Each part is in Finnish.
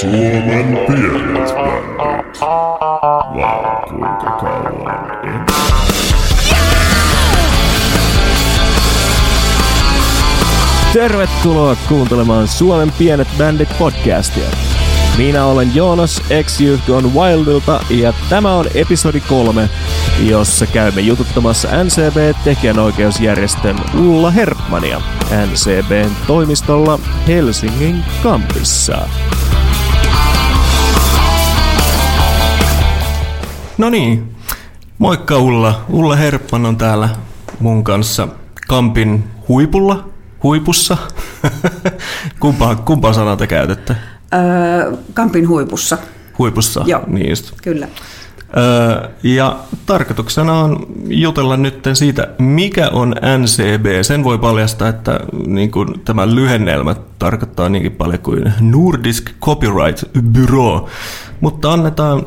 Suomen pienet kuinka kauan et? Tervetuloa kuuntelemaan Suomen pienet bändit podcastia. Minä olen Joonas ex Gone Wildilta ja tämä on episodi kolme, jossa käymme jututtamassa NCB-tekijänoikeusjärjestön Ulla Herpmania NCBn toimistolla Helsingin kampissa. No niin, moikka Ulla. Ulla Herppan on täällä mun kanssa Kampin huipulla, huipussa. kumpaa, kumpaa sanaa te käytätte? Öö, Kampin huipussa, Huipussa, Joo. niin just. kyllä. Öö, ja tarkoituksena on jutella nyt siitä, mikä on NCB. Sen voi paljastaa, että niin kuin, tämä lyhennelmä tarkoittaa niinkin paljon kuin Nordisk Copyright Bureau. Mutta annetaan,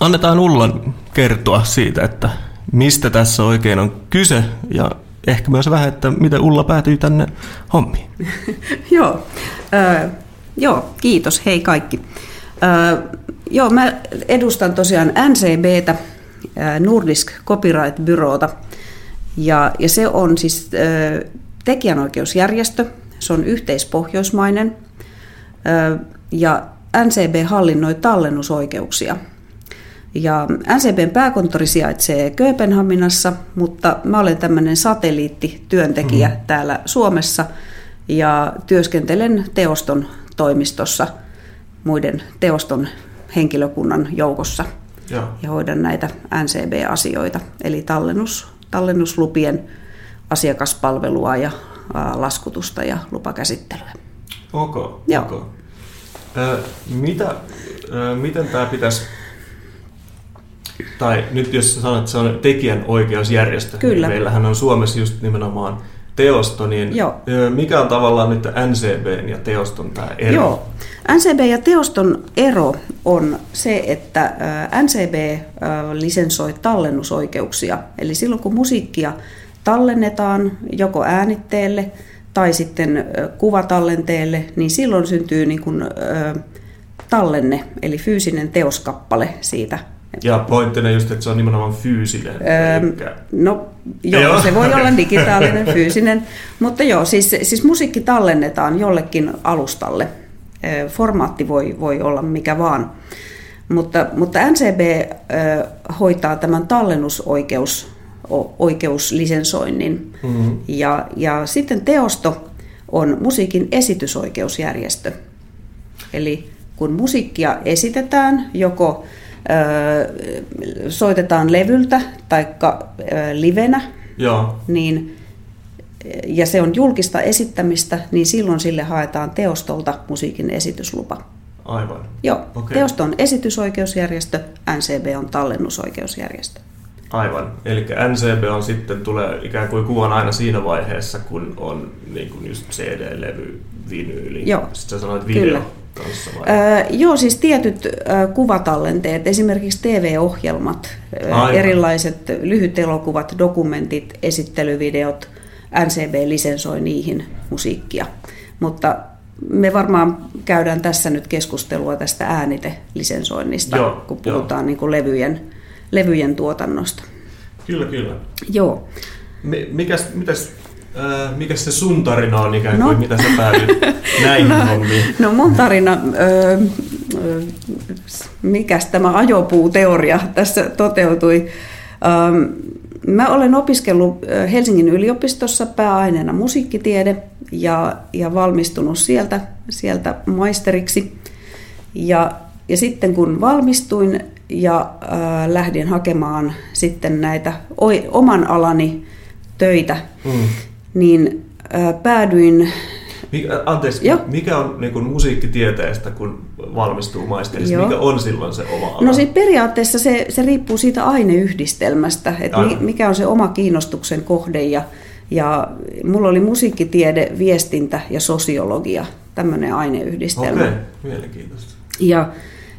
annetaan Ullan kertoa siitä, että mistä tässä oikein on kyse ja ehkä myös vähän, että miten Ulla päätyi tänne hommiin. Joo, öö, joo, kiitos, hei kaikki. Öö, joo, mä edustan tosiaan NCBtä, Nordisk Copyright Bureauta, ja, ja se on siis öö, tekijänoikeusjärjestö, se on yhteispohjoismainen, öö, ja NCB hallinnoi tallennusoikeuksia. Ja NCBn pääkonttori sijaitsee Kööpenhaminassa, mutta mä olen tämmöinen satelliittityöntekijä mm. täällä Suomessa ja työskentelen teoston toimistossa muiden teoston henkilökunnan joukossa Joo. ja hoidan näitä NCB-asioita, eli tallennus, tallennuslupien asiakaspalvelua ja ää, laskutusta ja lupakäsittelyä. Ok, Joo. ok. Ö, mitä, ö, miten tämä pitäisi, tai nyt jos sanot, että se on tekijänoikeusjärjestö, Kyllä. niin meillähän on Suomessa just nimenomaan teosto, niin Joo. mikä on tavallaan nyt NCBn ja teoston tämä ero? Joo. NCB ja teoston ero on se, että NCB lisensoi tallennusoikeuksia. Eli silloin kun musiikkia tallennetaan joko äänitteelle tai sitten kuvatallenteelle, niin silloin syntyy niin kuin, tallenne, eli fyysinen teoskappale siitä Ja pointtina just, että se on nimenomaan fyysinen. Öö, No joo, Joo. se voi olla digitaalinen, fyysinen, mutta joo, siis, siis musiikki tallennetaan jollekin alustalle. Öö, Formaatti voi, voi olla mikä vaan. Mutta, mutta NCB ö, hoitaa tämän tallennusoikeus oikeuslisensoinnin. Mhm. Ja, ja sitten teosto on musiikin esitysoikeusjärjestö. Eli kun musiikkia esitetään, joko soitetaan levyltä tai livenä, Joo, niin, ja se on julkista esittämistä, niin silloin sille haetaan teostolta musiikin esityslupa. aivan. Joo, Okei. teosto on esitysoikeusjärjestö, NCB on tallennusoikeusjärjestö. Aivan. Eli NCB on sitten tulee ikään kuin kuvan aina siinä vaiheessa, kun on niin kuin just CD-levy, vinyyli. Joo. Sitten sä sanoit video Kyllä. Kanssa vai? Öö, joo, siis tietyt ö, kuvatallenteet, esimerkiksi TV-ohjelmat, Aivan. erilaiset lyhyt elokuvat, dokumentit, esittelyvideot, NCB lisensoi niihin musiikkia. Mutta me varmaan käydään tässä nyt keskustelua tästä äänitelisensoinnista, Joo, kun puhutaan niin kuin levyjen, levyjen tuotannosta. Kyllä, kyllä. Joo. Mi- Mikäs, mitäs, äh, mikäs se sun tarina on ikään kuin, No. no. mitä sä päädyit näihin hommiin? No mun tarina, öö, öö, mikäs tämä ajopuuteoria tässä toteutui. Ähm, mä olen opiskellut Helsingin yliopistossa pääaineena musiikkitiede ja, ja valmistunut sieltä, sieltä maisteriksi. Ja, ja sitten kun valmistuin ja äh, lähdin hakemaan sitten näitä oman alani töitä, Mm. Niin äh, päädyin Mikä, anteeksi, Joo. mikä on niin kuin musiikkitieteestä, kun valmistuu maisteriksi? Joo. Mikä on silloin se oma ala? No siis periaatteessa se, se riippuu siitä aineyhdistelmästä, että mi, mikä on se oma kiinnostuksen kohde. Ja, ja mulla oli musiikkitiede, viestintä ja sosiologia, tämmöinen aineyhdistelmä. Okei, mielenkiintoista. Ja,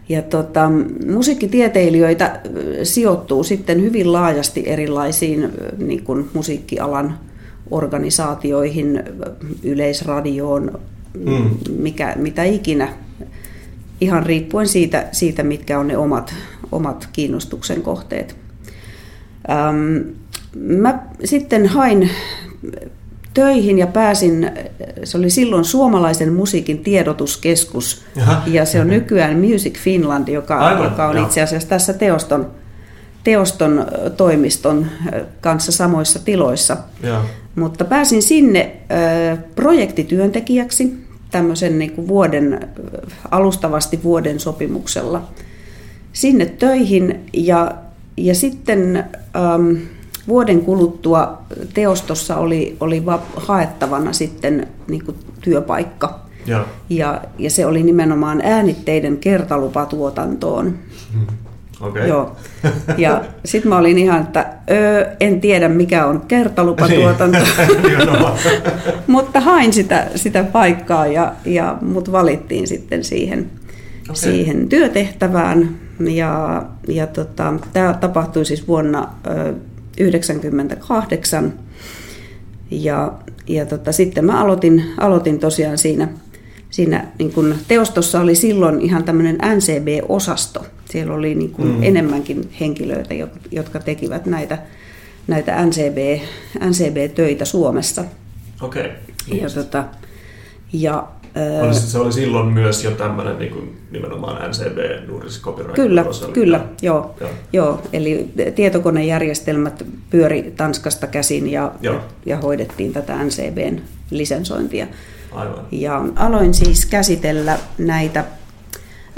ja tota, musiikkitieteilijöitä sijoittuu sitten hyvin laajasti erilaisiin niin kuin musiikkialan organisaatioihin, yleisradioon, Mm. mikä, mitä ikinä. ihan riippuen siitä, siitä mitkä on ne omat, omat kiinnostuksen kohteet. Ähm, mä sitten hain töihin ja pääsin, se oli silloin suomalaisen musiikin tiedotuskeskus Jaha. ja se on nykyään Music Finland, joka, Aivan, joka on joo. itse asiassa tässä teoston, teoston toimiston kanssa samoissa tiloissa. Joo. Mutta pääsin sinne ö, projektityöntekijäksi tämmöisen niin kuin vuoden, alustavasti vuoden sopimuksella sinne töihin ja, ja sitten äm, vuoden kuluttua teostossa oli, oli va- haettavana sitten niin kuin työpaikka. Joo. Ja, ja se oli nimenomaan äänitteiden kertalupatuotantoon. Okei. Joo. Ja sitten mä olin ihan, että öö, en tiedä mikä on kertalupatuotanto, Nimenomaan. mutta hain sitä, sitä paikkaa ja, ja mut valittiin sitten siihen, Okei. siihen työtehtävään. Ja, ja tota, tämä tapahtui siis vuonna ö, 1998. Ja, ja tota, sitten mä aloitin, aloitin tosiaan siinä, siinä niin kun teostossa oli silloin ihan tämmöinen NCB-osasto. Siellä oli niin kun mm. enemmänkin henkilöitä, jo- jotka tekivät näitä, näitä NCB, NCB-töitä Suomessa. Okei. Ja, tota, ja, Oli, se oli silloin myös jo tämmöinen niin kuin, nimenomaan NCB Nuuris Copyright Kyllä, kyllä, joo, Joo. joo. Eli tietokonejärjestelmät pyöri Tanskasta käsin ja, Joo. ja hoidettiin tätä NCBn lisensointia. Aivan. Ja aloin siis käsitellä näitä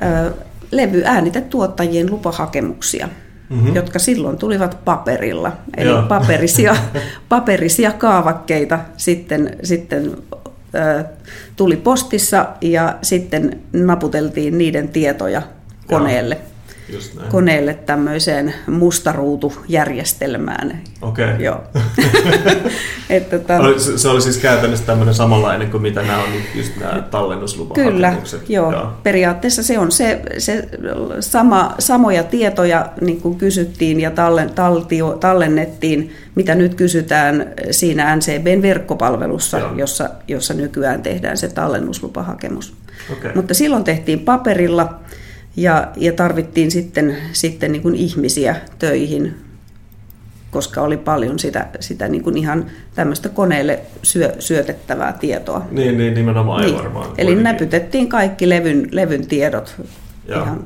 ö, levyäänitetuottajien lupahakemuksia, mm-hmm. jotka silloin tulivat paperilla. Eli Joo. paperisia, paperisia kaavakkeita sitten, sitten ö, tuli postissa ja sitten naputeltiin niiden tietoja koneelle. Näin. Koneelle tämmöiseen mustaruutujärjestelmään. Okei. Joo. että tota, Se, se oli siis käytännössä tämmöinen samanlainen kuin mitä nämä on nyt just nämä tallennuslupahakemukset. Kyllä, joo. joo. Periaatteessa se on se, se sama, samoja tietoja niin kuin kysyttiin ja tallen, taltio, tallennettiin, mitä nyt kysytään siinä NCBn verkkopalvelussa, Joo. jossa, jossa nykyään tehdään se tallennuslupahakemus. Okei. Mutta silloin tehtiin paperilla ja, ja tarvittiin sitten, sitten niin kuin ihmisiä töihin, koska oli paljon sitä, sitä niin kuin ihan tämmöistä koneelle syö, syötettävää tietoa. Niin, niin nimenomaan Niin. varmaan. Eli kuitenkin. näpytettiin kaikki levyn, levyn tiedot. Joo. Ihan,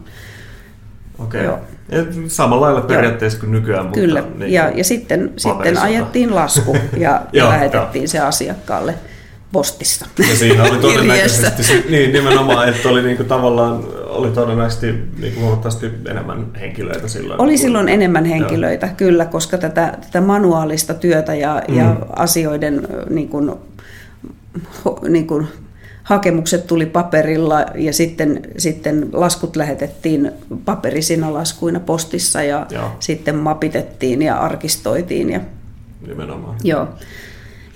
Okei. Joo. Et Samalla lailla periaatteessa kuin nykyään, mutta... kyllä. niin ja, ja sitten, sitten ajettiin lasku ja Joo, lähetettiin se asiakkaalle postissa. Ja siinä oli todennäköisesti, se- niin nimenomaan, että oli niinku tavallaan, oli todennäköisesti niinku huomattavasti enemmän henkilöitä silloin. Oli kuin- silloin enemmän henkilöitä, kyllä, koska tätä, tätä manuaalista työtä ja, mm. ja asioiden ö, niin kuin, ho, niin kuin, hakemukset tuli paperilla ja sitten, sitten laskut lähetettiin paperisina laskuina postissa ja Joo. sitten mapitettiin ja arkistoitiin. Ja, Nimenomaan. joo.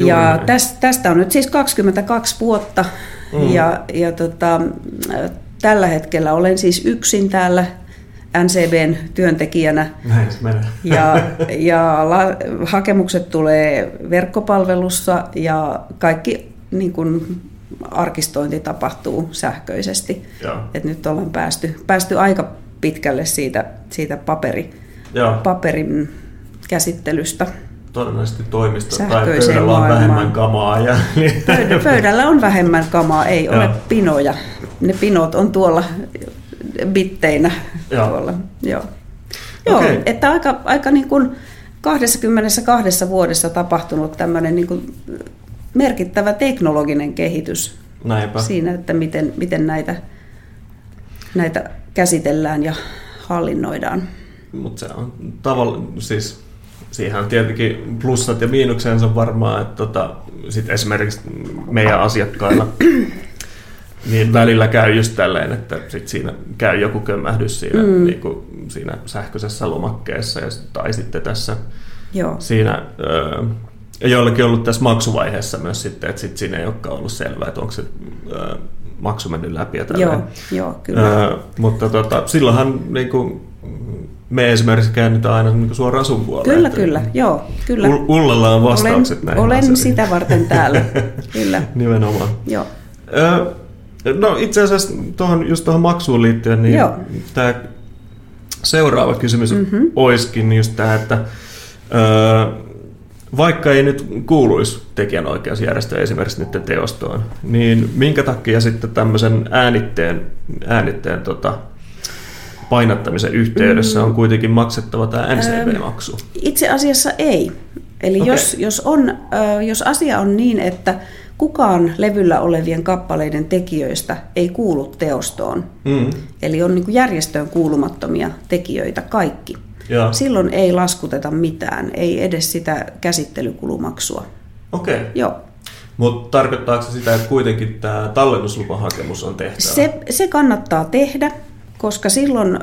Juuri ja tästä, tästä on nyt siis 22 vuotta mm. ja, ja tota, tällä hetkellä olen siis yksin täällä NCBn työntekijänä. Näin. Ja, ja la, hakemukset tulee verkkopalvelussa ja kaikki niin kun, arkistointi tapahtuu sähköisesti. Joo. Et nyt ollaan päästy, päästy aika pitkälle siitä, siitä paperi, Joo, paperin käsittelystä. Todennäköisesti toimisto tai pöydällä on vähemmän kamaa. Ja, niin, Pöydä- Pöydällä on vähemmän kamaa, ei ole Joo. pinoja. Ne pinot on tuolla bitteinä. Joo. Tuolla. Joo. Joo, että aika, aika niin kuin 22 vuodessa tapahtunut tämmöinen niin kuin merkittävä teknologinen kehitys Näinpä. siinä, että miten, miten näitä, näitä käsitellään ja hallinnoidaan. Mutta se on tavallaan, siis siihen on tietenkin plussat ja miinuksensa varmaan, että tota, sit esimerkiksi meidän asiakkailla niin välillä käy just tälleen, että sit siinä käy joku kömmähdys siinä, mm. niinku, siinä sähköisessä lomakkeessa ja, tai sitten tässä Joo, siinä öö, ja joillakin on ollut tässä maksuvaiheessa myös sitten, että sit siinä ei olekaan ollut selvää, että onko se öö, maksu mennyt läpi ja tälleen. joo, joo, kyllä. Öö, mutta tota, silloinhan niin kuin, me esimerkiksi käännytään aina niin suoraan sun puolelle. Kyllä, että kyllä, joo, kyllä. Ul- Ullalla on vastaukset olen, näihin olen asioihin. sitä varten täällä, kyllä, Nimenomaan. joo. No itse asiassa tuohon, just tuohon maksuun liittyen, niin Joo. tämä seuraava kysymys mm-hmm. olisikin just tämä, että öö, vaikka ei nyt kuuluisi tekijänoikeusjärjestö esimerkiksi nyt teostoon, niin minkä takia sitten tämmöisen äänitteen, äänitteen tota, painattamisen yhteydessä Mm. on kuitenkin maksettava tämä NCB-maksu? Itse asiassa ei. Eli Okei. jos, jos, on, jos asia on niin, että kukaan levyllä olevien kappaleiden tekijöistä ei kuulu teostoon, Mm. eli on niin kuin järjestöön kuulumattomia tekijöitä kaikki, Joo. silloin ei laskuteta mitään, ei edes sitä käsittelykulumaksua. Okei. Okay. Joo. Mutta tarkoittaako se sitä, että kuitenkin tämä tallennuslupahakemus on tehtävä? Se, se kannattaa tehdä, koska silloin ö,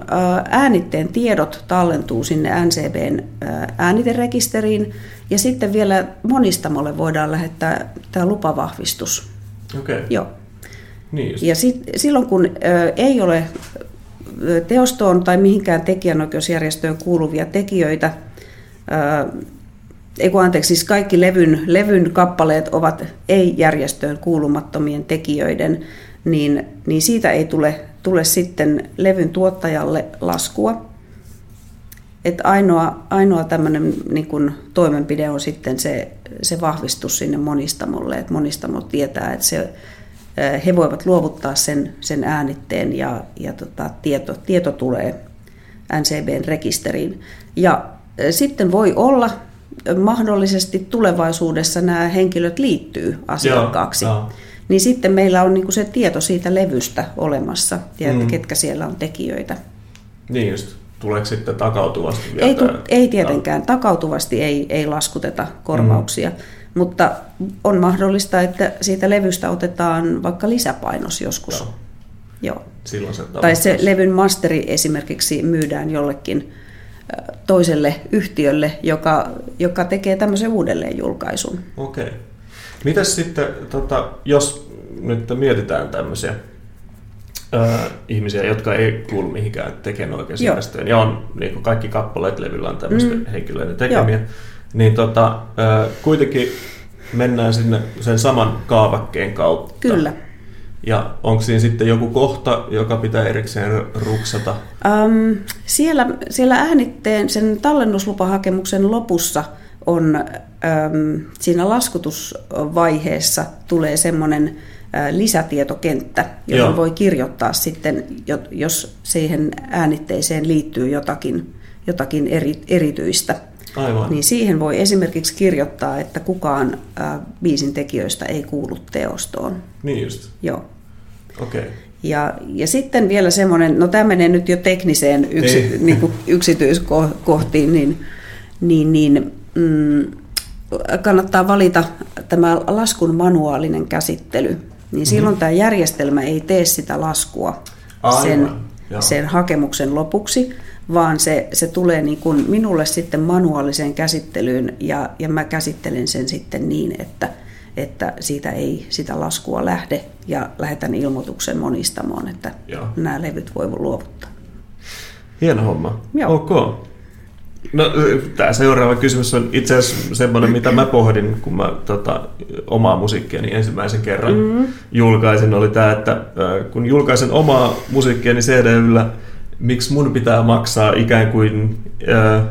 äänitteen tiedot tallentuu sinne NCBn ö, ääniterekisteriin ja sitten vielä monistamolle voidaan lähettää tämä lupavahvistus. Okei, okay. Joo. niin just. Ja sit, silloin kun ö, ei ole teostoon tai mihinkään tekijänoikeusjärjestöön kuuluvia tekijöitä, ö, ei kun anteeksi, siis kaikki levyn, levyn kappaleet ovat ei-järjestöön kuulumattomien tekijöiden, niin, niin siitä ei tule, tule sitten levyn tuottajalle laskua. Et ainoa, ainoa tämmöinen niin kun toimenpide on sitten se, se vahvistus sinne monistamolle, että monistamo tietää, että se, he voivat luovuttaa sen, sen äänitteen ja, ja tota, tieto, tieto tulee NCBn rekisteriin. Ja sitten voi olla mahdollisesti tulevaisuudessa nämä henkilöt liittyy asiakkaaksi. Joo, joo. Niin sitten meillä on niinku se tieto siitä levystä olemassa ja että Mm. ketkä siellä on tekijöitä. Niin just. Tuleeko sitten takautuvasti vielä Ei, tu, ei tietenkään, takautuvasti ei, ei laskuteta korvauksia, mm. mutta on mahdollista, että siitä levystä otetaan vaikka lisäpainos joskus. Joo. Joo. Silloin se Tai se levyn masteri esimerkiksi myydään jollekin toiselle yhtiölle, joka, joka tekee tämmöisen uudelleenjulkaisun. Okei. Okay. Mitäs sitten, tota, jos nyt mietitään tämmöisiä ää, ihmisiä, jotka ei kuulu mihinkään tekijänoikeusjärjestöön, ja on niin kuin kaikki kappaleet levyllä on tämmöisten mm. henkilöiden tekemiä, Joo. niin tota, ää, kuitenkin mennään sinne sen saman kaavakkeen kautta. Kyllä. Ja onko siinä sitten joku kohta, joka pitää erikseen ruksata? Um, siellä, siellä äänitteen, sen tallennuslupahakemuksen lopussa on um, siinä laskutusvaiheessa tulee semmoinen lisätietokenttä, johon Joo. voi kirjoittaa sitten, jo- jos siihen äänitteeseen liittyy jotakin, jotakin eri, erityistä. Aivan. Niin siihen voi esimerkiksi kirjoittaa, että kukaan uh, biisin tekijöistä ei kuulu teostoon. Niin just. Joo. Okei. Okay. Ja, ja sitten vielä semmoinen, no tämä menee nyt jo tekniseen yksi, niin kuin yksityiskohtiin, niin, niin, niin mm, kannattaa valita tämä laskun manuaalinen käsittely. Niin silloin tämä järjestelmä ei tee sitä laskua Aivan, sen, joo. sen hakemuksen lopuksi, vaan se, se tulee niin kuin minulle sitten manuaaliseen käsittelyyn ja, ja mä käsittelen sen sitten niin, että, että siitä ei sitä laskua lähde ja lähetän ilmoituksen monistamoon, että Joo. nämä levyt voi luovuttaa. Hieno homma. Joo. Ok. No, tämä seuraava kysymys on itse asiassa semmoinen, mitä mä pohdin, kun mä tota, omaa musiikkiani ensimmäisen kerran mm. julkaisin, oli tämä, että kun julkaisen omaa musiikkiani CD-yllä, miksi mun pitää maksaa ikään kuin äh,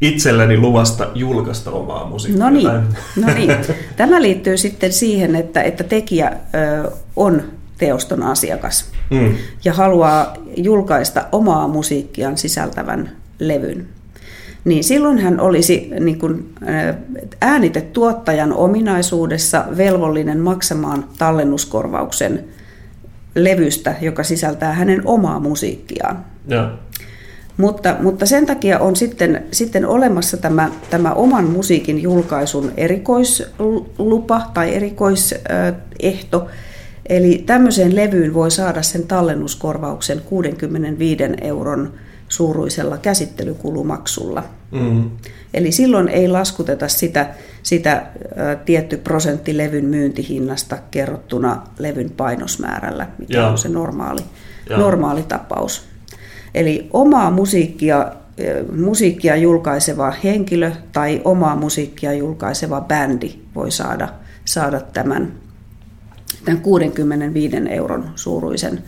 itselleni luvasta julkaista omaa musiikkia? No niin, no niin. Tämä liittyy sitten siihen, että, että tekijä ö, on teoston asiakas Mm. ja haluaa julkaista omaa musiikkiaan sisältävän levyn. Niin silloin hän olisi niin kuin, äänitetuottajan ominaisuudessa velvollinen maksamaan tallennuskorvauksen levystä, joka sisältää hänen omaa musiikkiaan. Joo. Mutta, mutta sen takia on sitten, sitten olemassa tämä, tämä oman musiikin julkaisun erikoislupa tai erikoisehto. Eli tämmöiseen levyyn voi saada sen tallennuskorvauksen 65 euron suuruisella käsittelykulumaksulla. Mm. Eli silloin ei laskuteta sitä, sitä ö, tietty prosentti levyn myyntihinnasta kerrottuna levyn painosmäärällä, mikä Joo. on se normaali, normaali tapaus. Eli omaa musiikkia, ö, musiikkia julkaiseva henkilö tai omaa musiikkia julkaiseva bändi voi saada, saada tämän, tämän 65 euron suuruisen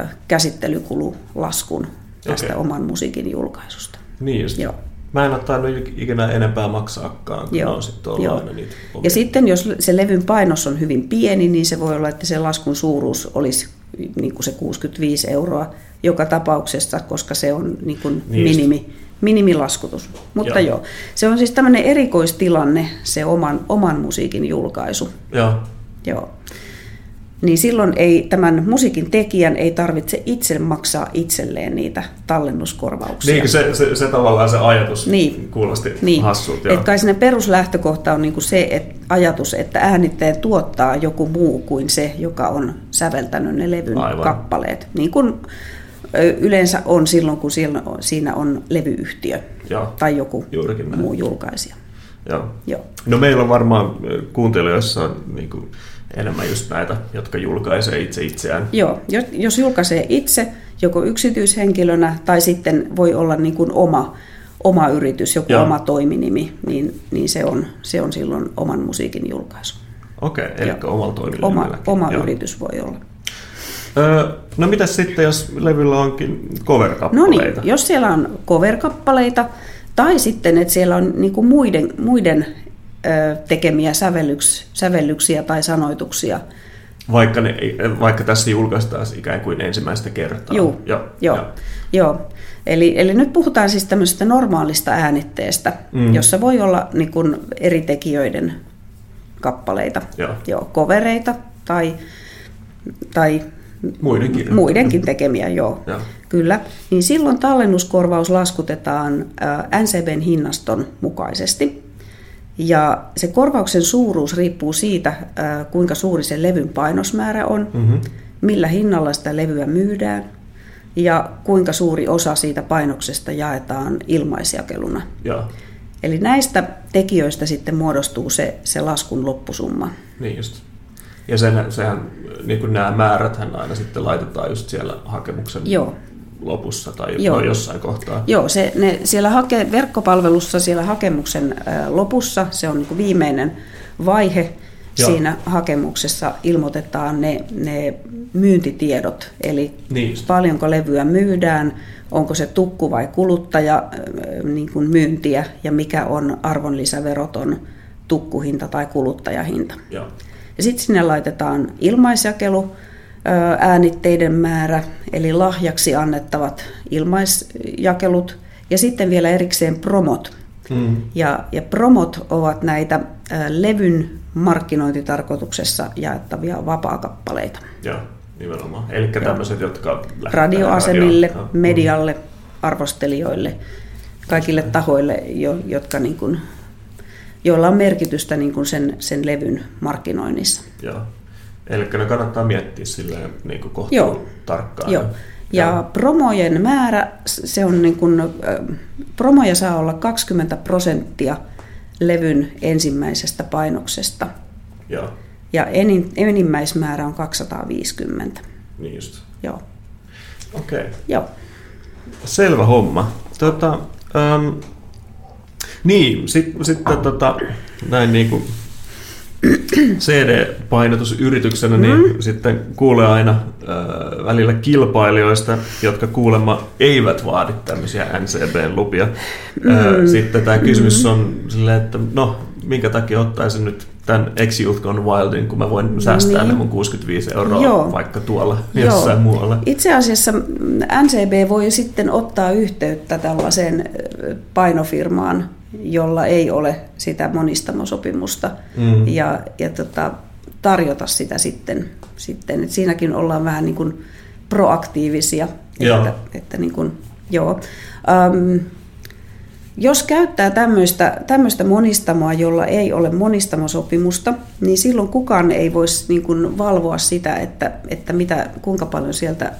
ö, käsittelykululaskun tästä Okei. oman musiikin julkaisusta. Niin just. Joo. Mä en ole tainnut ikinä enempää maksaakaan, kun Joo, on sitten ollut joo. aina niitä omia. Ja sitten jos se levyn painos on hyvin pieni, niin se voi olla, että se laskun suuruus olisi niin kuin se 65 euroa joka tapauksessa, koska se on niin kuin Niin just. minimi, minimilaskutus. Mutta Joo. joo. se on siis tämmöinen erikoistilanne, se oman, oman musiikin julkaisu. Joo, Joo. Niin silloin ei tämän musiikin tekijän ei tarvitse itse maksaa itselleen niitä tallennuskorvauksia. niin se, se, se, tavallaan se ajatus Niin. kuulosti Niin, hassulta. että kai sinne peruslähtökohta on niinku se että ajatus, että äänittäjä tuottaa joku muu kuin se, joka on säveltänyt ne levyn Aivan. kappaleet. Niin kuin yleensä on silloin, kun siinä on levyyhtiö Joo, tai joku muu julkaisija. Joo. Joo. No meillä on varmaan kuuntelijoissa on niin kuin, enemmän just näitä, jotka julkaisee itse itseään. Joo, jos, jos julkaisee itse joko yksityishenkilönä tai sitten voi olla niin kuin oma, oma yritys, joku Joo. oma toiminimi, niin, niin se, on, se on silloin oman musiikin julkaisu. Okei, eli Joo. omalla. Oma, oma Joo. yritys voi olla. Öö, no mitäs sitten, jos levyllä onkin No cover-kappaleita? niin, jos siellä on cover-kappaleita tai sitten, että siellä on niinku muiden, muiden ö, tekemiä sävellyks, sävellyksiä tai sanoituksia. Vaikka, ne, vaikka tässä julkaistaan ikään kuin ensimmäistä kertaa. Juu, Joo, joo, joo. Eli, eli nyt puhutaan siis tämmöisestä normaalista äänitteestä, Mm. jossa voi olla niin kuin eri tekijöiden kappaleita, Joo. joo kovereita tai, tai Muidenkin. muidenkin tekemiä, joo. Joo. Kyllä, niin silloin tallennuskorvaus laskutetaan NCBn hinnaston mukaisesti. Ja se korvauksen suuruus riippuu siitä, ää, kuinka suuri se levyn painosmäärä on, Mhm. millä hinnalla sitä levyä myydään ja kuinka suuri osa siitä painoksesta jaetaan ilmaisjakeluna. Joo, Eli näistä tekijöistä sitten muodostuu se, se laskun loppusumma. niin just. Ja sen, sehän, niin kuin nämä määräthän aina sitten laitetaan just siellä hakemuksen Joo. Lopussa tai Joo. no, jossain kohtaa. Joo, se, ne, siellä hake, verkkopalvelussa siellä hakemuksen lopussa, se on niin viimeinen vaihe Joo. siinä hakemuksessa, ilmoitetaan ne, ne myyntitiedot, eli Niin paljonko levyä myydään, onko se tukku vai kuluttaja niin kuin myyntiä ja mikä on arvonlisäveroton tukkuhinta tai kuluttajahinta. Joo. Ja sitten sinne laitetaan ilmaisjakelu, äänitteiden määrä, eli lahjaksi annettavat ilmaisjakelut, ja sitten vielä erikseen promot. Mm. Ja, ja promot ovat näitä levyn markkinointitarkoituksessa jaettavia vapaakappaleita. Joo, nimenomaan. Eli tämmöiset, jotka Radioasemille, radioon. Joo. medialle, arvostelijoille, kaikille tahoille, jo, jotka niin kuin, joilla on merkitystä niin kuin sen, sen levyn markkinoinnissa. Joo. Eli ne kannattaa miettiä silleen niin kuin kohta Joo. tarkkaan. Joo. Ja promojen määrä, se on niin kuin, promoja saa olla 20 prosenttia levyn ensimmäisestä painoksesta. Joo, Ja enin, enimmäismäärä on 250. niin just. Joo. Okei. Okay. Joo. Selvä homma. Tota, ähm, niin, sitten sit, tota, näin niin kuin CD-painotusyrityksenä, niin Mm-hmm. sitten kuulee aina äh, välillä kilpailijoista, jotka kuulemma eivät vaadi tämmöisiä NCB-lupia. Mm. Äh, sitten tämä kysymys on silleen, että no, minkä takia ottaisin nyt tämän X-Youth Gone Wildin, kun mä voin säästää Niin. ne mun 65 euroa Joo. vaikka tuolla jossain muualla. Itse asiassa mm, NCB voi sitten ottaa yhteyttä tällaiseen ö, painofirmaan, jolla ei ole sitä monistamosopimusta Mm. ja, ja tota, tarjota sitä sitten. sitten. Et siinäkin ollaan vähän niin kuin proaktiivisia. Joo. Että, että niin kuin, joo. Um, jos käyttää tämmöistä, tämmöistä monistamoa, jolla ei ole monistamosopimusta, niin silloin kukaan ei voisi niin kuin valvoa sitä, että, että mitä, kuinka paljon sieltä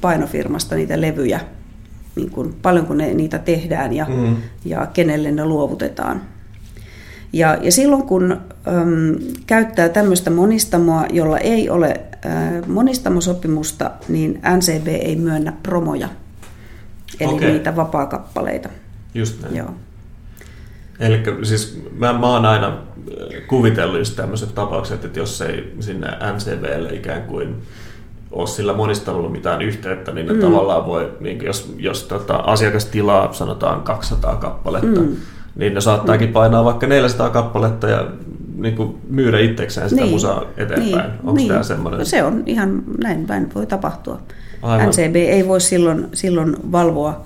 painofirmasta niitä levyjä, niin kuin, paljonko ne, niitä tehdään ja, Mm. ja kenelle ne luovutetaan. Ja, ja silloin kun äm, käyttää tämmöistä monistamoa, jolla ei ole äh, monistamosopimusta, niin NCB ei myönnä promoja, eli Okei. niitä vapaakappaleita. Just näin. Joo. Eli siis mä, mä oon aina äh, kuvitellut just tämmöiset tapaukset, että jos ei sinne NCVlle ikään kuin ole sillä monistamolla mitään yhteyttä, niin ne mm. tavallaan voi, niin jos, jos tota, asiakas tilaa sanotaan 200 kappaletta, mm. niin ne saattaakin mm. painaa vaikka 400 kappaletta ja niin kuin myydä itsekseen sitä niin. musaa eteenpäin. Niin. Onko niin. tämä semmoinen? No se on ihan näin vain voi tapahtua. Aivan. NCB ei voi silloin, silloin valvoa,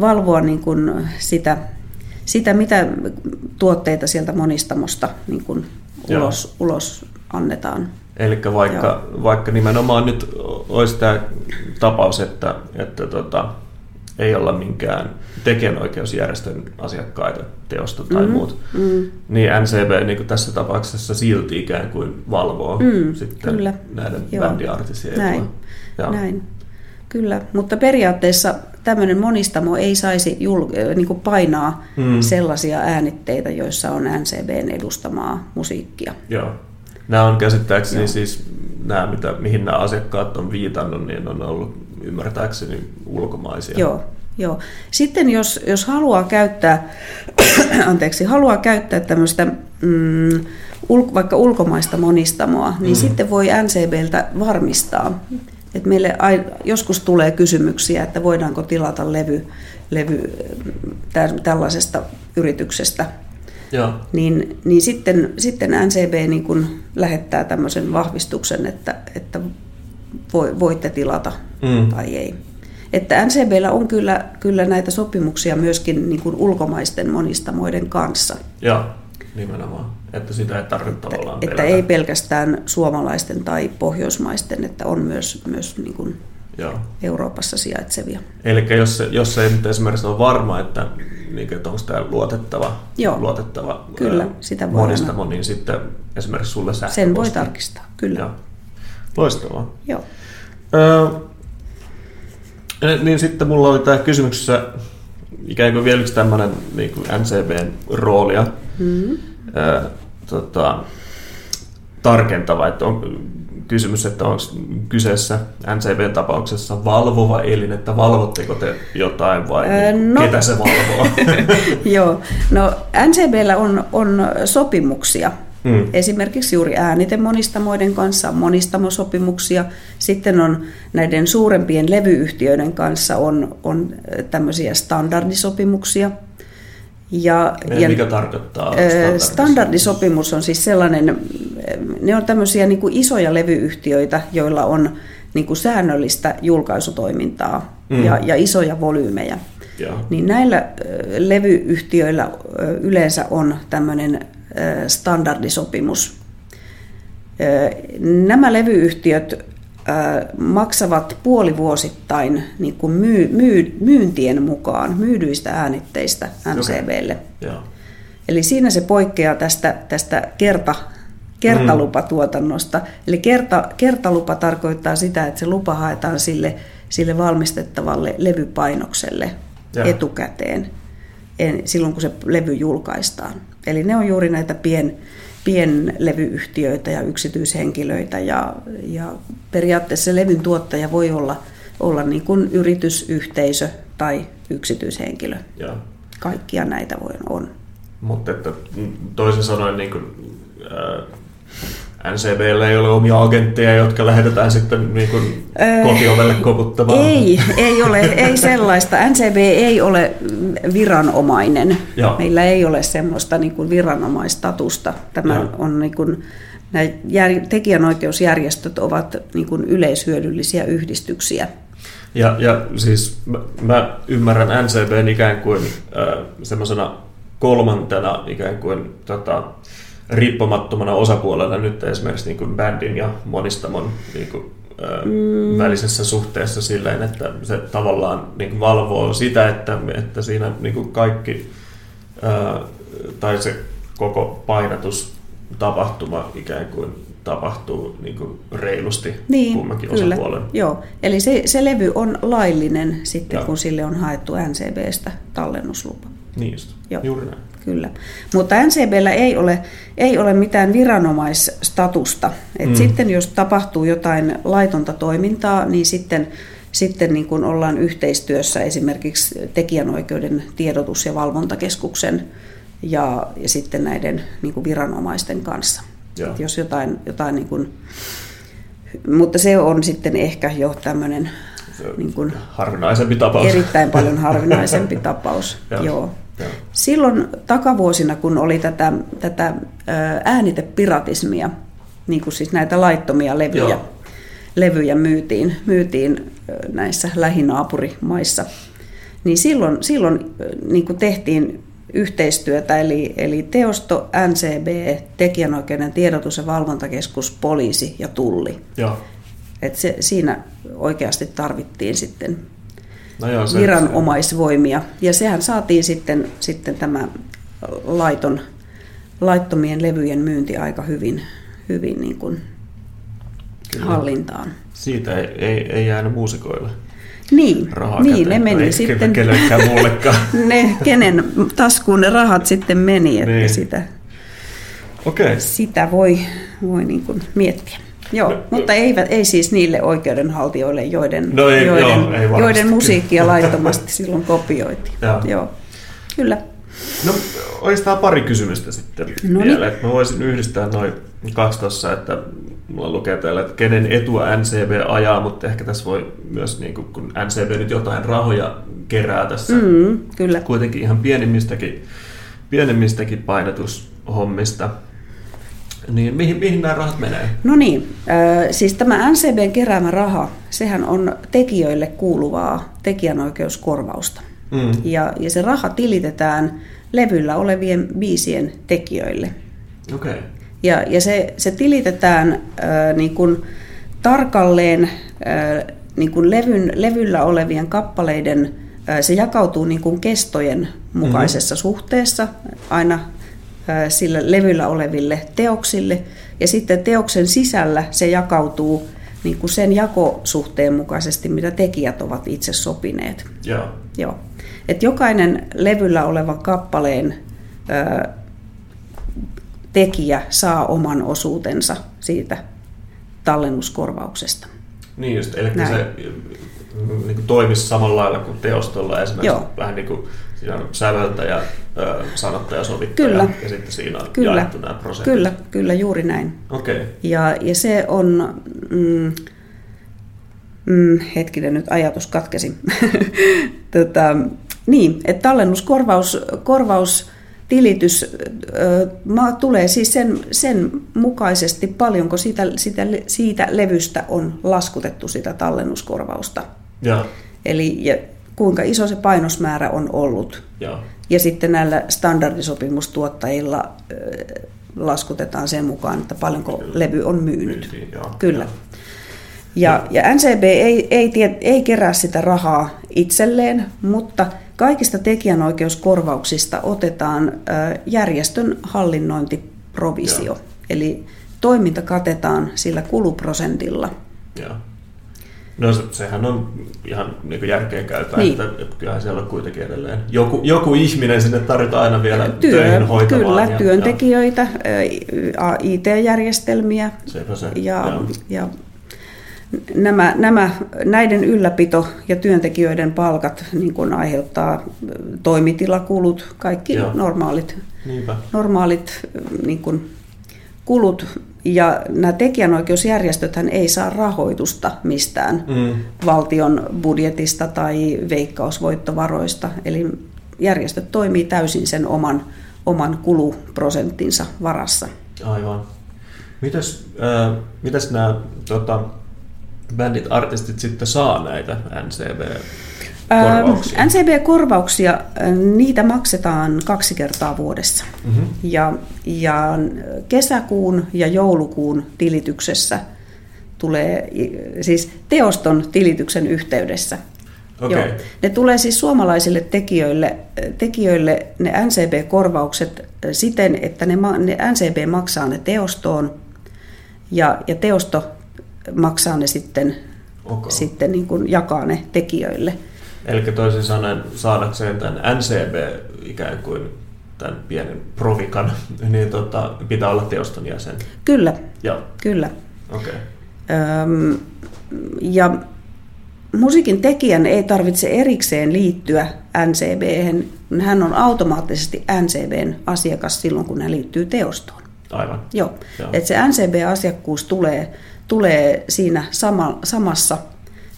valvoa niin kuin sitä, sitä, mitä tuotteita sieltä monistamosta niin kuin ulos, ulos annetaan. Eli vaikka, vaikka nimenomaan nyt olisi tämä tapaus, että, että tota, ei olla minkään tekijänoikeusjärjestön asiakkaita teosta tai mm-hmm. muut, mm. niin NCB niin kuin tässä tapauksessa silti ikään kuin valvoo mm, sitten kyllä. näiden bändiartistien Näin. Näin. Kyllä, mutta periaatteessa tämmöinen monistamo ei saisi jul- niin kuin painaa mm. sellaisia äänitteitä, joissa on NCBn edustamaa musiikkia. Joo. Nämä on käsittääkseni Joo. siis, nämä, mitä, mihin nämä asiakkaat on viitannut, niin on ollut ymmärtääkseni ulkomaisia. Joo, Joo. Sitten jos, jos haluaa käyttää, anteeksi, haluaa käyttää tämmöistä mm, ul, vaikka ulkomaista monistamoa, niin mm. sitten voi NCBltä varmistaa, että meille joskus tulee kysymyksiä, että voidaanko tilata levy, levy tällaisesta yrityksestä. Joo. Niin, niin sitten, sitten NCB niin kun lähettää tämmöisen vahvistuksen, että, että voitte tilata mm. tai ei. Että NCBllä on kyllä, kyllä näitä sopimuksia myöskin niin kuin ulkomaisten monistamoiden kanssa. Joo, nimenomaan. Että sitä ei tarvitse tavallaan Että, että ei pelkästään suomalaisten tai pohjoismaisten, että on myös, myös niin kuin Joo. Euroopassa sijaitsevia. Eli jos, jos ei nyt esimerkiksi ole varma, että, niin, että onko tämä luotettava, Joo. luotettava kyllä, ää, sitä monistamo, niin sitten esimerkiksi sulle sähköposti. Sen voi tarkistaa, kyllä. Joo. Loistavaa. Joo. Öö, niin sitten mulla oli tämä kysymyksessä ikään kuin vielä yksi tämmöinen niin kuin NCBn roolia. Mm-hmm. Ää, tota, tarkentava, että on kysymys, että onko kyseessä NCBn tapauksessa valvova elin, että valvotteko te jotain vai öö, no, ketä se valvoo? Joo, no NCBllä on, on sopimuksia Mm. Esimerkiksi juuri äänitemonistamoiden kanssa on monistamosopimuksia. Sitten on näiden suurempien levyyhtiöiden kanssa on, on tämmöisiä standardisopimuksia. Ja, ja, mikä tarkoittaa standardisopimus? Standardisopimus on siis sellainen, ne on tämmöisiä niin kuin isoja levyyhtiöitä, joilla on niin kuin säännöllistä julkaisutoimintaa mm. ja, ja isoja volyymejä. Ja. Niin näillä levyyhtiöillä yleensä on tämmöinen standardisopimus. Nämä levyyhtiöt maksavat puolivuosittain niin kuin myy, myy, myyntien mukaan myydyistä äänitteistä MCBlle. Okay. Eli siinä se poikkeaa tästä, tästä kerta, kertalupatuotannosta. Eli kerta, kertalupa tarkoittaa sitä, että se lupa haetaan sille, sille valmistettavalle levypainokselle ja. etukäteen silloin, kun se levy julkaistaan. Eli ne on juuri näitä pien, pienlevyyhtiöitä ja yksityishenkilöitä ja, ja periaatteessa levyn tuottaja voi olla, olla niin kuin yritys, yhteisö tai yksityishenkilö. Ja. Kaikkia näitä voi, on. Mutta että toisin sanoen niin kuin, äh, NCBllä ei ole omia agentteja, jotka lähetetään sitten niin kuin kotiovelle koputtamaan. Ei, ei ole, ei sellaista. NCB ei ole viranomainen. Joo. Meillä ei ole semmoista niin kuin viranomaistatusta. Tämä Joo. on niin kuin, nämä tekijänoikeusjärjestöt ovat niin kuin yleishyödyllisiä yhdistyksiä. Ja, ja siis mä, mä ymmärrän NCBn ikään kuin äh, semmoisena kolmantena ikään kuin tota, riippumattomana osapuolena nyt esimerkiksi niin kuin bändin ja monistamon niin kuin, mm. välisessä suhteessa silleen, että se tavallaan niin kuin valvoo sitä, että, että siinä niin kuin kaikki ää, tai se koko painatus tapahtuma ikään kuin tapahtuu niin kuin reilusti niin, kummankin kyllä. osapuolen. Joo, eli se, se levy on laillinen sitten, Joo. kun sille on haettu NCBstä tallennuslupa. Niin just, Joo. juuri näin. Kyllä. Mutta NCBllä ei ole, ei ole mitään viranomaisstatusta. Et mm. Sitten jos tapahtuu jotain laitonta toimintaa, niin sitten, sitten niin kun ollaan yhteistyössä esimerkiksi tekijänoikeuden tiedotus- ja valvontakeskuksen ja, ja sitten näiden niin kuin viranomaisten kanssa. Joo. Et jos jotain, jotain niin kuin, mutta se on sitten ehkä jo tämmöinen niin kuin Harvinaisempi tapaus. erittäin paljon harvinaisempi tapaus. Joo. Joo. Joo. Silloin takavuosina, kun oli tätä, tätä äänitepiratismia, niin kuin siis näitä laittomia levyjä, Joo. levyjä myytiin, myytiin näissä lähinaapurimaissa, niin silloin, silloin niin kuin tehtiin yhteistyötä, eli, eli Teosto, NCB, Tekijänoikeuden tiedotus- ja valvontakeskus, poliisi ja tulli. Joo. Et se, siinä oikeasti tarvittiin sitten No joo, se, viranomaisvoimia. Ja sehän saatiin sitten, sitten tämä laiton, laittomien levyjen myynti aika hyvin, hyvin niin kuin Kyllä. hallintaan. Siitä ei, ei, ei jäänyt muusikoille Niin, rahaa niin käteen. ne meni Ei sitten, Kenellekään muullekaan. ne, kenen taskuun ne rahat sitten meni, että Niin. sitä. Okay. sitä voi, voi niin kuin miettiä. Joo, No, mutta ei, ei siis niille oikeudenhaltijoille, joiden, No ei- joiden, joo, ei joiden musiikkia laittomasti silloin kopioitiin. Joo. Joo, kyllä. No oikeastaan pari kysymystä sitten No niin. vielä. Mä voisin yhdistää noin kaksi tossa, että mulla lukee täällä, että kenen etua NCB ajaa, mutta ehkä tässä voi myös, niin kuin, kun NCB nyt jotain rahoja kerää tässä, mm. Kyllä. kuitenkin ihan pienimmistäkin, pienemmistäkin painotushommista, niin mihin, mihin nämä rahat menee? No niin, äh, siis tämä NCBn keräämä raha, sehän on tekijöille kuuluvaa tekijänoikeuskorvausta. Mm. Ja, ja se raha tilitetään levyllä olevien biisien tekijöille. Okei. Okay. Ja, ja se, se tilitetään äh, niin kuin tarkalleen äh, niin kuin levyn, levyllä olevien kappaleiden, äh, se jakautuu niin kuin kestojen mukaisessa mm-hmm. suhteessa aina äh, sillä levyllä oleville teoksille. Ja sitten teoksen sisällä se jakautuu niin kuin sen jakosuhteen mukaisesti, mitä tekijät ovat itse sopineet. Joo. Joo. Et jokainen levyllä olevan kappaleen ö, tekijä saa oman osuutensa siitä tallennuskorvauksesta. Niin just, eli Näin. se niin kuin toimisi samalla lailla kuin teostolla esimerkiksi Joo. vähän niin kuin siinä on säveltäjä, sanottaja, sovittaja Kyllä. ja sitten siinä on Kyllä, jaettu nämä prosentit. kyllä, kyllä juuri näin. Okei. Okay. Ja, ja se on, mm, mm, hetkinen nyt ajatus katkesi. tota, niin, että tallennuskorvaus, korvaus, tilitys ö, ma- tulee siis sen, sen mukaisesti paljonko siitä, siitä, siitä levystä on laskutettu sitä tallennuskorvausta. Joo. Eli ja kuinka iso se painosmäärä on ollut. Joo. Ja sitten näillä standardisopimustuottajilla ö, laskutetaan sen mukaan, että paljonko levy on myynyt. Myyntiin, joo. Kyllä. Joo. Ja, ja NCB ei, ei, tie, ei kerää sitä rahaa itselleen, mutta kaikista tekijänoikeuskorvauksista otetaan järjestön hallinnointiprovisio. Joo. Eli toiminta katetaan sillä kuluprosentilla. Joo. No se, sehän on ihan niin järkeä käytä, Niin. että, kyllähän siellä on kuitenkin edelleen joku, joku ihminen sinne tarvitaan aina vielä Työ, töihin hoitamaan. kyllä, ja, työntekijöitä, IT-järjestelmiä Ja, sepä se. ja, joo. ja nämä, nämä, näiden ylläpito ja työntekijöiden palkat niin kuin aiheuttaa toimitilakulut, kaikki Joo. normaalit, Niinpä. normaalit niin kuin kulut. Ja nämä tekijänoikeusjärjestöthän ei saa rahoitusta mistään Mm. valtion budjetista tai veikkausvoittovaroista. Eli järjestöt toimii täysin sen oman, oman kuluprosenttinsa varassa. Aivan. Mitäs, äh, mitäs nämä tota, bändit, artistit sitten saa näitä NCB-korvauksia? Ää, NCB-korvauksia, niitä maksetaan kaksi kertaa vuodessa. Mhm. Ja, ja kesäkuun ja joulukuun tilityksessä tulee, siis teoston tilityksen yhteydessä. Okei. Joo. Ne tulee siis suomalaisille tekijöille, tekijöille ne NCB-korvaukset siten, että ne, ne NCB maksaa ne teostoon ja, ja teosto maksaa ne sitten, Okay. sitten niin kuin jakaa ne tekijöille. Eli toisin sanoen saadakseen tämän NCB ikään kuin tämän pienen provikan, niin tota, pitää olla teoston jäsen. Kyllä, Joo, kyllä. okei. Okay. Öm, ja, musiikin tekijän ei tarvitse erikseen liittyä NCB. Hän on automaattisesti NCBn asiakas silloin, kun hän liittyy teostoon. Aivan. Joo. Joo. Et se NCB-asiakkuus tulee, tulee siinä sama, samassa,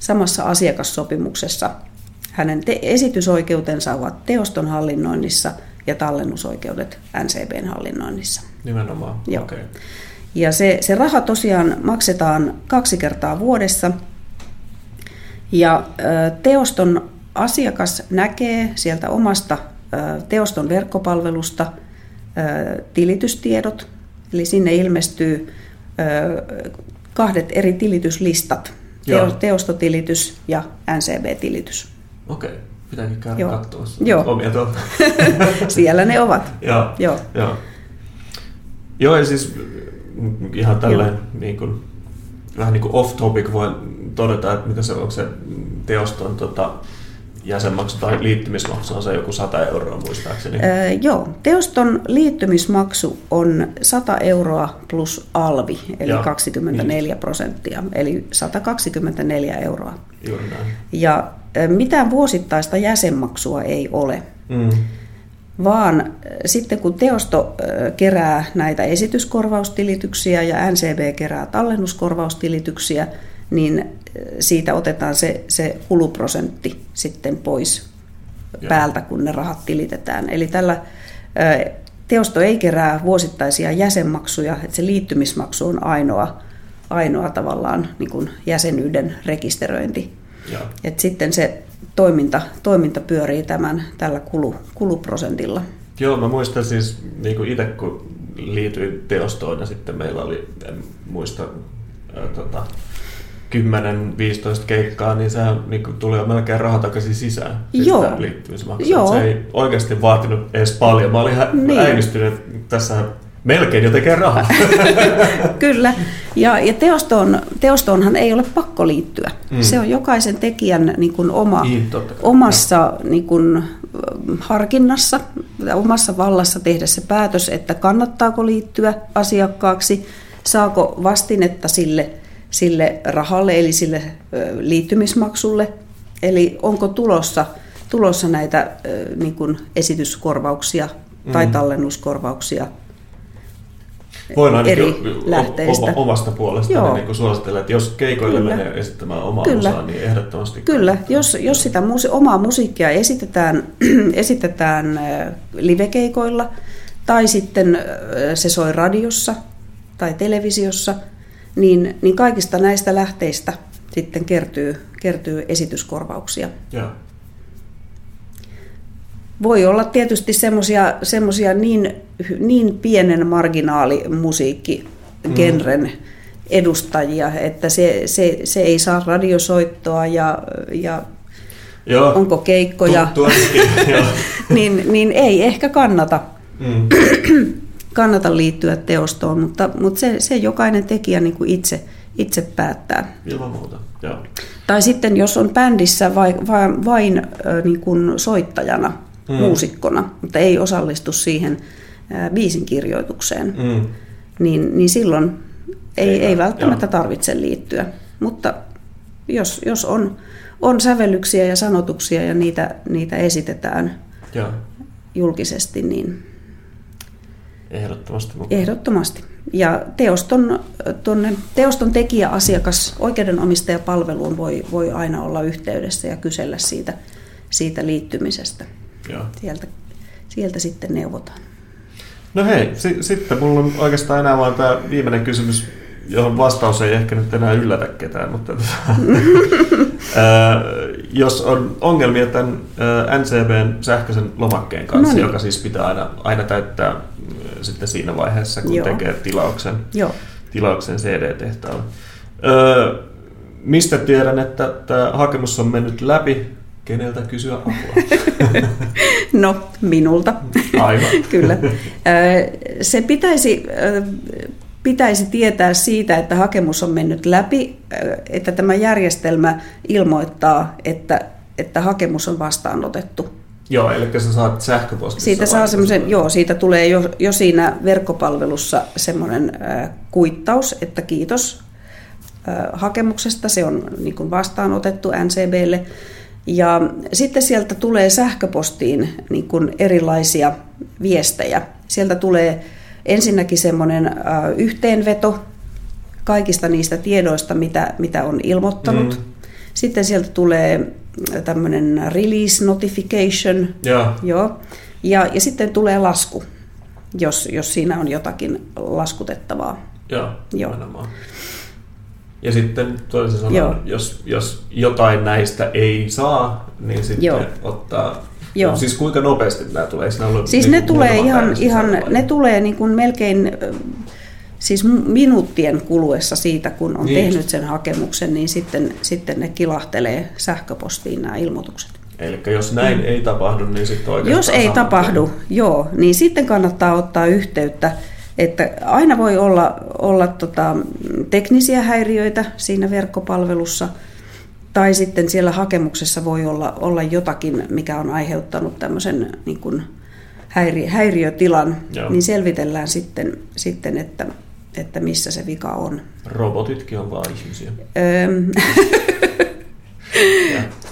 samassa asiakassopimuksessa. Hänen te- esitysoikeutensa ovat teoston hallinnoinnissa ja tallennusoikeudet NCBn hallinnoinnissa. Nimenomaan. Joo. Okei. Ja se, se raha tosiaan maksetaan kaksi kertaa vuodessa. Ja teoston asiakas näkee sieltä omasta teoston verkkopalvelusta tilitystiedot. Eli sinne ilmestyy kahdet eri tilityslistat. Joo. Teo, teostotilitys ja NCB-tilitys. Okei. Pitääkin käydä Joo. katsomassa Joo. omia tuolta. Siellä ne ovat. Joo. Joo. Joo. Joo, ja siis mm, ihan tälleen niin kuin, vähän niin kuin off topic voi todeta, että mitä se onko se teoston tota, jäsenmaksu tai liittymismaksu on se joku 100 euroa muistaakseni. Öö, joo, teoston liittymismaksu on 100 euroa plus alvi, eli Joo, 24 prosenttia, eli 124 euroa. Juuri näin. Ja mitään vuosittaista jäsenmaksua ei ole, Mm. vaan sitten kun teosto kerää näitä esityskorvaustilityksiä ja NCB kerää tallennuskorvaustilityksiä, niin siitä otetaan se, se kuluprosentti sitten pois Joo. päältä, kun ne rahat tilitetään. Eli tällä teosto ei kerää vuosittaisia jäsenmaksuja, että se liittymismaksu on ainoa, ainoa tavallaan niin kuin jäsenyyden rekisteröinti. Joo. Et sitten se toiminta, toiminta pyörii tämän, tällä kulu, kuluprosentilla. Joo, mä muistan siis niin kuin itse kun liityin teostoon ja sitten meillä oli, en muista, ää, tota, 10-15 keikkaa, niin sehän niin kuin tuli jo melkein raha takaisin sisään. Siis Joo. Joo. Se ei oikeasti vaatinut edes paljon. Mä olin ihan Niin. äimistynyt, että tässä melkein jo tekee rahaa. Kyllä, ja, ja teostoon, teostoonhan ei ole pakko liittyä. Mm. Se on jokaisen tekijän niin kuin oma, Niin, omassa niin kuin, harkinnassa, omassa vallassa tehdä se päätös, että kannattaako liittyä asiakkaaksi, saako vastinetta sille, sille rahalle, eli sille liittymismaksulle, eli onko tulossa, tulossa näitä niin kuin esityskorvauksia tai Mm. tallennuskorvauksia Voin ainakin eri lähteistä. oma- omasta puolestani Joo. niin suositella, että jos keikoille Kyllä. menee esittämään omaa Kyllä. musaa, niin ehdottomasti Kyllä, kannattaa. jos, jos sitä musi- omaa musiikkia esitetään, esitetään livekeikoilla tai sitten se soi radiossa tai televisiossa, niin, niin kaikista näistä lähteistä sitten kertyy, kertyy esityskorvauksia. Joo. Voi olla tietysti semmoisia niin, niin pienen marginaalimusiikki genren edustajia, että se, se, se ei saa radiosoittoa ja, ja Joo. onko keikkoja, Tu- niin, niin ei ehkä kannata, Mm. Kannata liittyä teostoon, mutta, mutta se, se jokainen tekijä niin kuin itse, itse päättää. Ilman muuta, joo. Tai sitten jos on bändissä vai, vain, vain niin kuin soittajana, Mm. muusikkona, mutta ei osallistu siihen biisin kirjoitukseen, mm. Niin, niin silloin ei, Ei, ei välttämättä joo. tarvitse liittyä. Mutta jos, jos on, on sävellyksiä ja sanotuksia ja niitä, niitä esitetään Joo. julkisesti, niin Ehdottomasti mukaan. ehdottomasti. Ja teoston, tonne, teoston tekijä-asiakas oikeudenomistaja-palveluun voi, voi aina olla yhteydessä ja kysellä siitä, siitä liittymisestä. Joo. Sieltä, sieltä sitten neuvotaan. No hei, si- sitten mulla on oikeastaan enää vain tämä viimeinen kysymys, johon vastaus ei ehkä nyt enää yllätä ketään, mutta ää, jos on ongelmia tämän NCBn sähköisen lomakkeen kanssa, No niin. joka siis pitää aina, aina täyttää ää, sitten siinä vaiheessa, kun Joo. tekee tilauksen, Joo. tilauksen CD-tehtaalle. Öö, mistä tiedän, että tämä hakemus on mennyt läpi? Keneltä kysyä apua? No, minulta. Aivan. Kyllä. Se pitäisi, pitäisi tietää siitä, että hakemus on mennyt läpi, että tämä järjestelmä ilmoittaa, että, että hakemus on vastaanotettu. Joo, eli sä saat sähköpostissa. Siitä saa semmoisen, joo, siitä tulee jo, jo siinä verkkopalvelussa semmoinen äh, kuittaus, että kiitos hakemuksesta, se on niin kuin vastaanotettu NCBlle. Ja sitten sieltä tulee sähköpostiin niin kuin erilaisia viestejä. Sieltä tulee ensinnäkin semmoinen yhteenveto kaikista niistä tiedoista, mitä, mitä on ilmoittanut. Mm. Sitten sieltä tulee tämmöinen release notification. Ja. Joo. Ja, ja sitten tulee lasku, jos, jos siinä on jotakin laskutettavaa. Joo, Joo. nimenomaan. Ja sitten toisin sanoen, jos, jos jotain näistä ei saa, niin sitten Joo. ottaa... Joo. No, siis kuinka nopeasti nämä tulee? Siis niin ne tulee ihan, ihan ne tulee niin kuin melkein siis minuuttien kuluessa siitä, kun on Niin. tehnyt sen hakemuksen, niin sitten, sitten ne kilahtelee sähköpostiin nämä ilmoitukset. Eli jos näin ei tapahdu, niin sitten oikeastaan Jos ei tapahdu, tien. joo, niin sitten kannattaa ottaa yhteyttä, että aina voi olla, olla tota, teknisiä häiriöitä siinä verkkopalvelussa, tai sitten siellä hakemuksessa voi olla, olla jotakin, mikä on aiheuttanut tämmöisen niin kuin häiri, häiriötilan, Joo. niin selvitellään sitten, sitten että, että missä se vika on. Robotitkin on vaan ihmisiä.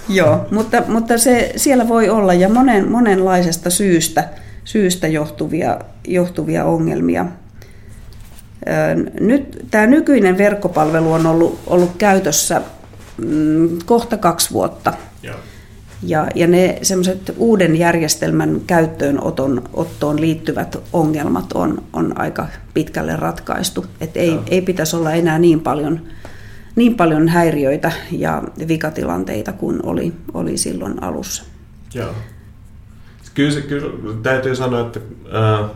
Joo, mutta, mutta se, siellä voi olla ja monen, monenlaisesta syystä, syystä johtuvia, johtuvia ongelmia. Nyt tämä nykyinen verkkopalvelu on ollut, ollut käytössä mm, kohta kaksi vuotta. joo. Ja, ja ne semmoiset uuden järjestelmän käyttöönoton ottoon liittyvät ongelmat on, on aika pitkälle ratkaistu. Et ei, Joo. ei pitäisi olla enää niin paljon, niin paljon häiriöitä ja vikatilanteita kuin oli, oli silloin alussa. Joo. Kyllä, se, kyllä täytyy sanoa, että ää,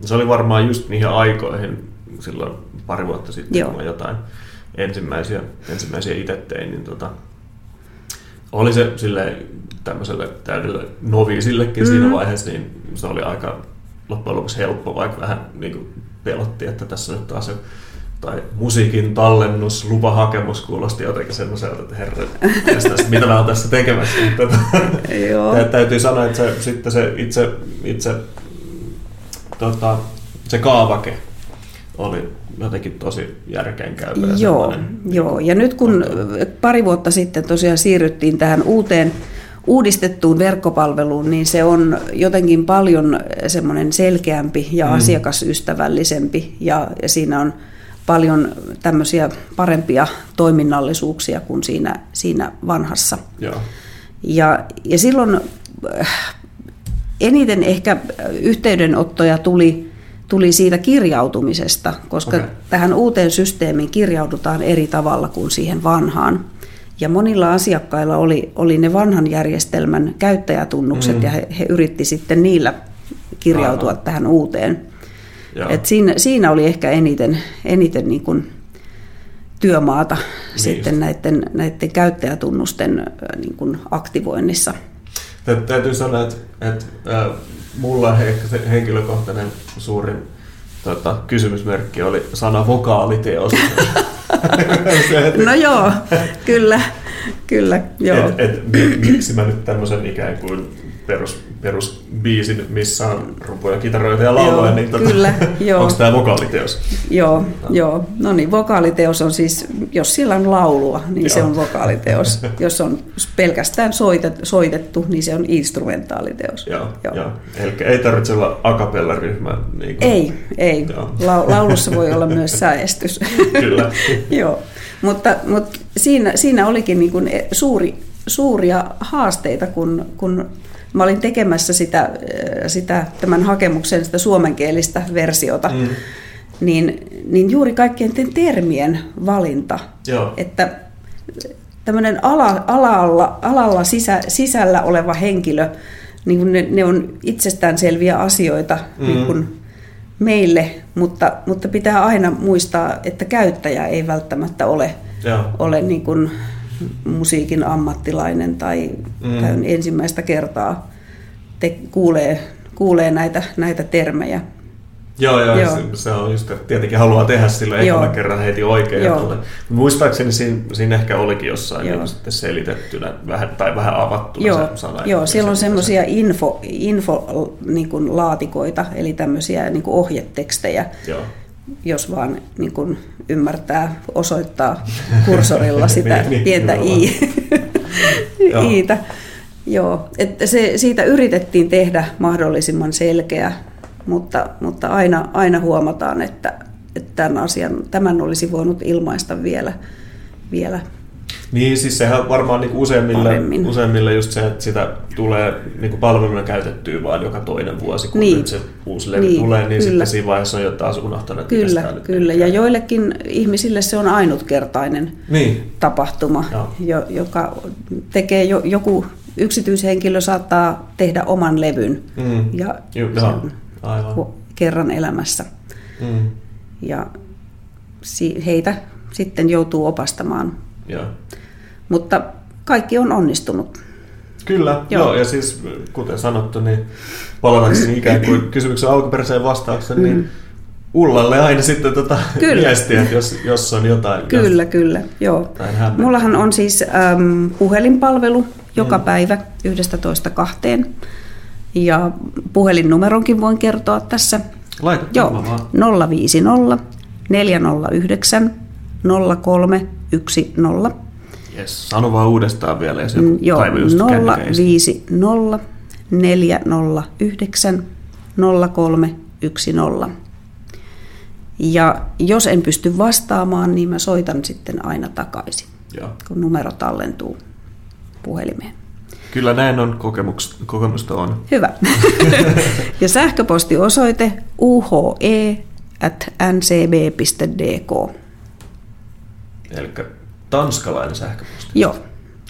se oli varmaan just niihin aikoihin silloin pari vuotta sitten, Joo. kun jotain ensimmäisiä, ensimmäisiä itse tein, niin tota, oli se silleen tämmöiselle täydelle noviisillekin mm. siinä vaiheessa, niin se oli aika loppujen lopuksi helppo, vaikka vähän niin kuin pelotti, että tässä nyt taas se tai musiikin tallennus, lupahakemus kuulosti jotenkin semmoiselta, että herra, mitäs- mitä mä oon tässä tekemässä. Tota, Joo. Tä- täytyy sanoa, että se, sitten se itse, itse tota, se kaavake oli jotenkin tosi järkeenkäypä. ja Joo, joo. Ja nyt kun pari vuotta sitten tosiaan siirryttiin tähän uuteen uudistettuun verkkopalveluun, niin se on jotenkin paljon semmoinen selkeämpi ja Mm. asiakasystävällisempi ja, ja siinä on paljon tämmöisiä parempia toiminnallisuuksia kuin siinä, siinä vanhassa. Joo, Ja, ja silloin äh, eniten ehkä yhteydenottoja tuli, tuli siitä kirjautumisesta, koska okay. tähän uuteen systeemiin kirjaudutaan eri tavalla kuin siihen vanhaan. Ja monilla asiakkailla oli, oli ne vanhan järjestelmän käyttäjätunnukset Mm. ja he, he yritti sitten niillä kirjautua Aivan. tähän uuteen. joo. Et siinä, siinä oli ehkä eniten, eniten niin kuin työmaata Niin sitten näiden, näiden käyttäjätunnusten niin kuin aktivoinnissa. Tä- Täytyy sanoa, että, että mulla ehkä se henkilökohtainen suurin tota, kysymysmerkki oli sana vokaaliteos. se, että No joo, kyllä, kyllä, joo. et, et, mi- miksi mä nyt tämmöisen ikään kuin perus, perusbiisin, missä on rumpuja, kitaroita ja lauloja, niin kyllä, joo. onko tämä vokaaliteos? Joo, joo. No niin, vokaaliteos on siis, jos siellä on laulua, niin Joo. se on vokaaliteos. Jos on pelkästään soitet, soitettu, niin se on instrumentaaliteos. Joo, joo. joo. Eli ei tarvitse olla a cappella-ryhmä. Niin kuin, Ei, ei. Joo. La, laulussa voi olla myös säestys. Kyllä. Joo, mutta, mutta siinä, siinä olikin niin kuin suuri, suuria haasteita, kun, kun mä olin tekemässä sitä, sitä, tämän hakemuksen sitä suomenkielistä versiota, Mm. niin, niin juuri kaikkien termien valinta, Joo. että tämmöinen ala, alalla, alalla sisä, sisällä oleva henkilö, niin kuin ne, ne on itsestäänselviä asioita Mm. niin kuin meille, mutta, mutta pitää aina muistaa, että käyttäjä ei välttämättä ole, Joo. ole niin kuin musiikin ammattilainen tai Mm. mm. käyn ensimmäistä kertaa te, kuulee, kuulee näitä, näitä termejä. Joo, joo, Joo. Se, se on just, että tietenkin haluaa tehdä sillä ekalla kerran heti oikein. Joo. Tuolle. Muistaakseni siinä, siinä ehkä olikin jossain Joo. niin sitten selitettynä vähän, tai vähän avattuna Joo, se sana. joo siellä on se- semmoisia info, info niin kuin laatikoita, eli tämmöisiä niin kuin ohjetekstejä, Joo, jos vaan niin kuin ymmärtää osoittaa kursorilla sitä Niin, niin, pientä i, iitä. Joo, että se, siitä yritettiin tehdä mahdollisimman selkeä, mutta, mutta aina, aina huomataan, että, että tämän, asian, tämän olisi voinut ilmaista vielä, vielä Niin, siis sehän varmaan niin useimmille, Paremmin. useimmille just se, että sitä tulee niin palveluna käytettyä vaan joka toinen vuosi, kun Niin. nyt se uusi levy Niin, tulee, niin kyllä. sitten siinä vaiheessa on jo taas unohtanut, Kyllä, nyt kyllä. Ja joillekin ihmisille se on ainutkertainen Niin, tapahtuma, Joo. jo, joka tekee jo, joku yksityishenkilö saattaa tehdä oman levyn Mm. ja aivan. kerran elämässä. Mm. Ja heitä sitten joutuu opastamaan. Joo. Mutta kaikki on onnistunut. Kyllä, joo. Joo. ja siis kuten sanottu, niin palatakseni ikään kuin kysymyksen alkuperäiseen vastaukseen, niin Ullalle aina sitten tota Mm. Kyllä. viestiä, että jos, jos on jotain. Kyllä, kyllä. Joo. Mullahan on siis äm, puhelinpalvelu joka päivä 11.2. Ja puhelinnumeronkin voin kertoa tässä. Laita Joo, vaan. 050 409 0310. Yes. Sano vaan uudestaan vielä, jos Mm, joku Joo, just kännykäistä. 050 409 0310. Ja jos en pysty vastaamaan, niin mä soitan sitten aina takaisin, Joo. kun numero tallentuu puhelimeen. Kyllä näin on, kokemuks, kokemusta on. Hyvä. ja sähköpostiosoite uhe at ncb.dk. Eli tanskalainen sähköposti. Joo,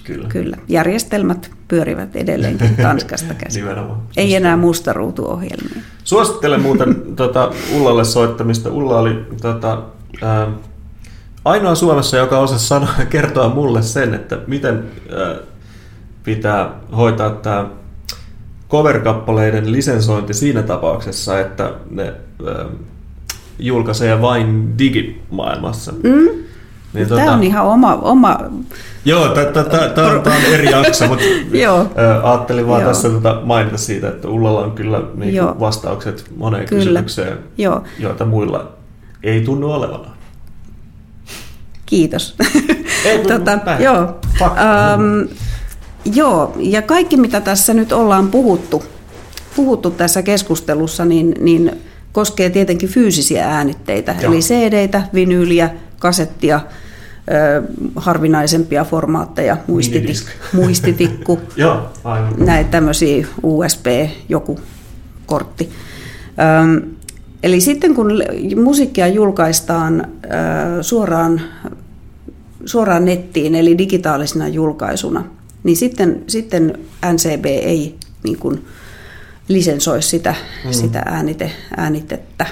Kyllä. kyllä. Järjestelmät pyörivät edelleenkin Tanskasta käsin. Nimenomaan. Ei enää mustaruutuohjelmia. Suosittelen muuten tota, Ullalle soittamista. Ulla oli tota, ää, ainoa Suomessa, joka osasi sanoa, kertoa mulle sen, että miten ää, pitää hoitaa tämä cover-kappaleiden lisensointi siinä tapauksessa, että ne ää, julkaisee vain digimaailmassa. Mm. Niin, Tämä on ihan oma, oma Joo, tämä on eri jakso, mutta Joo. ajattelin vaan Joo. tässä tota mainita siitä, että Ullalla on kyllä niin Joo. vastaukset moneen Kyllä. kysymykseen, Joo. joita muilla ei tunnu olevan. Kiitos. Ei, mutta tota, joo. Ähm, joo, ja kaikki mitä tässä nyt ollaan puhuttu, puhuttu tässä keskustelussa, niin, niin koskee tietenkin fyysisiä äänitteitä, Joo. eli CD-tä, vinyyliä, kasettia, harvinaisempia formaatteja, muistitik, muistitikku, Joo, aivan. näitä tämmöisiä USB, joku kortti. Öm, eli sitten kun musiikkia julkaistaan ö, suoraan, suoraan nettiin, eli digitaalisena julkaisuna, niin sitten, sitten NCB ei niin kuin lisensoi sitä, mm. sitä äänite, äänitettä,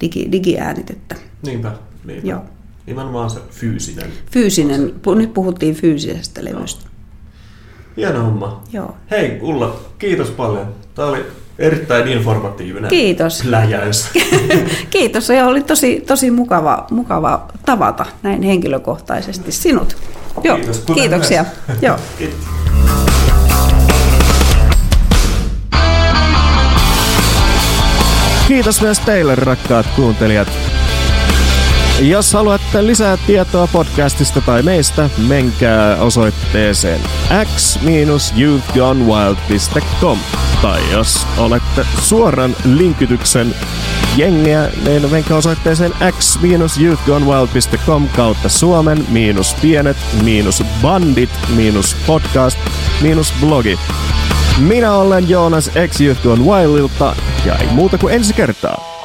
digi, digiäänitettä. Niinpä, niinpä. Joo. Nimenomaan se fyysinen. Fyysinen, nyt puhuttiin fyysisestä levystä. Hieno homma. Joo. Hei Ulla, kiitos paljon. Tämä oli erittäin informatiivinen Kiitos. läjäys. Kiitos ja oli tosi, tosi mukava, mukava tavata näin henkilökohtaisesti sinut. Joo, Kiitos, kuten kiitoksia. Joo. Kiitos. Kiitos myös teille, rakkaat kuuntelijat. Jos haluatte lisää tietoa podcastista tai meistä, menkää osoitteeseen x-youthgonewild.com. Tai jos olette suoran linkityksen jengiä, niin menkää osoitteeseen x-youthgonewild.com kautta Suomen miinus pienet miinus bandit miinus podcast miinus blogi. Minä olen Joonas X Youth Gone Wildilta ja ei muuta kuin ensi kertaa.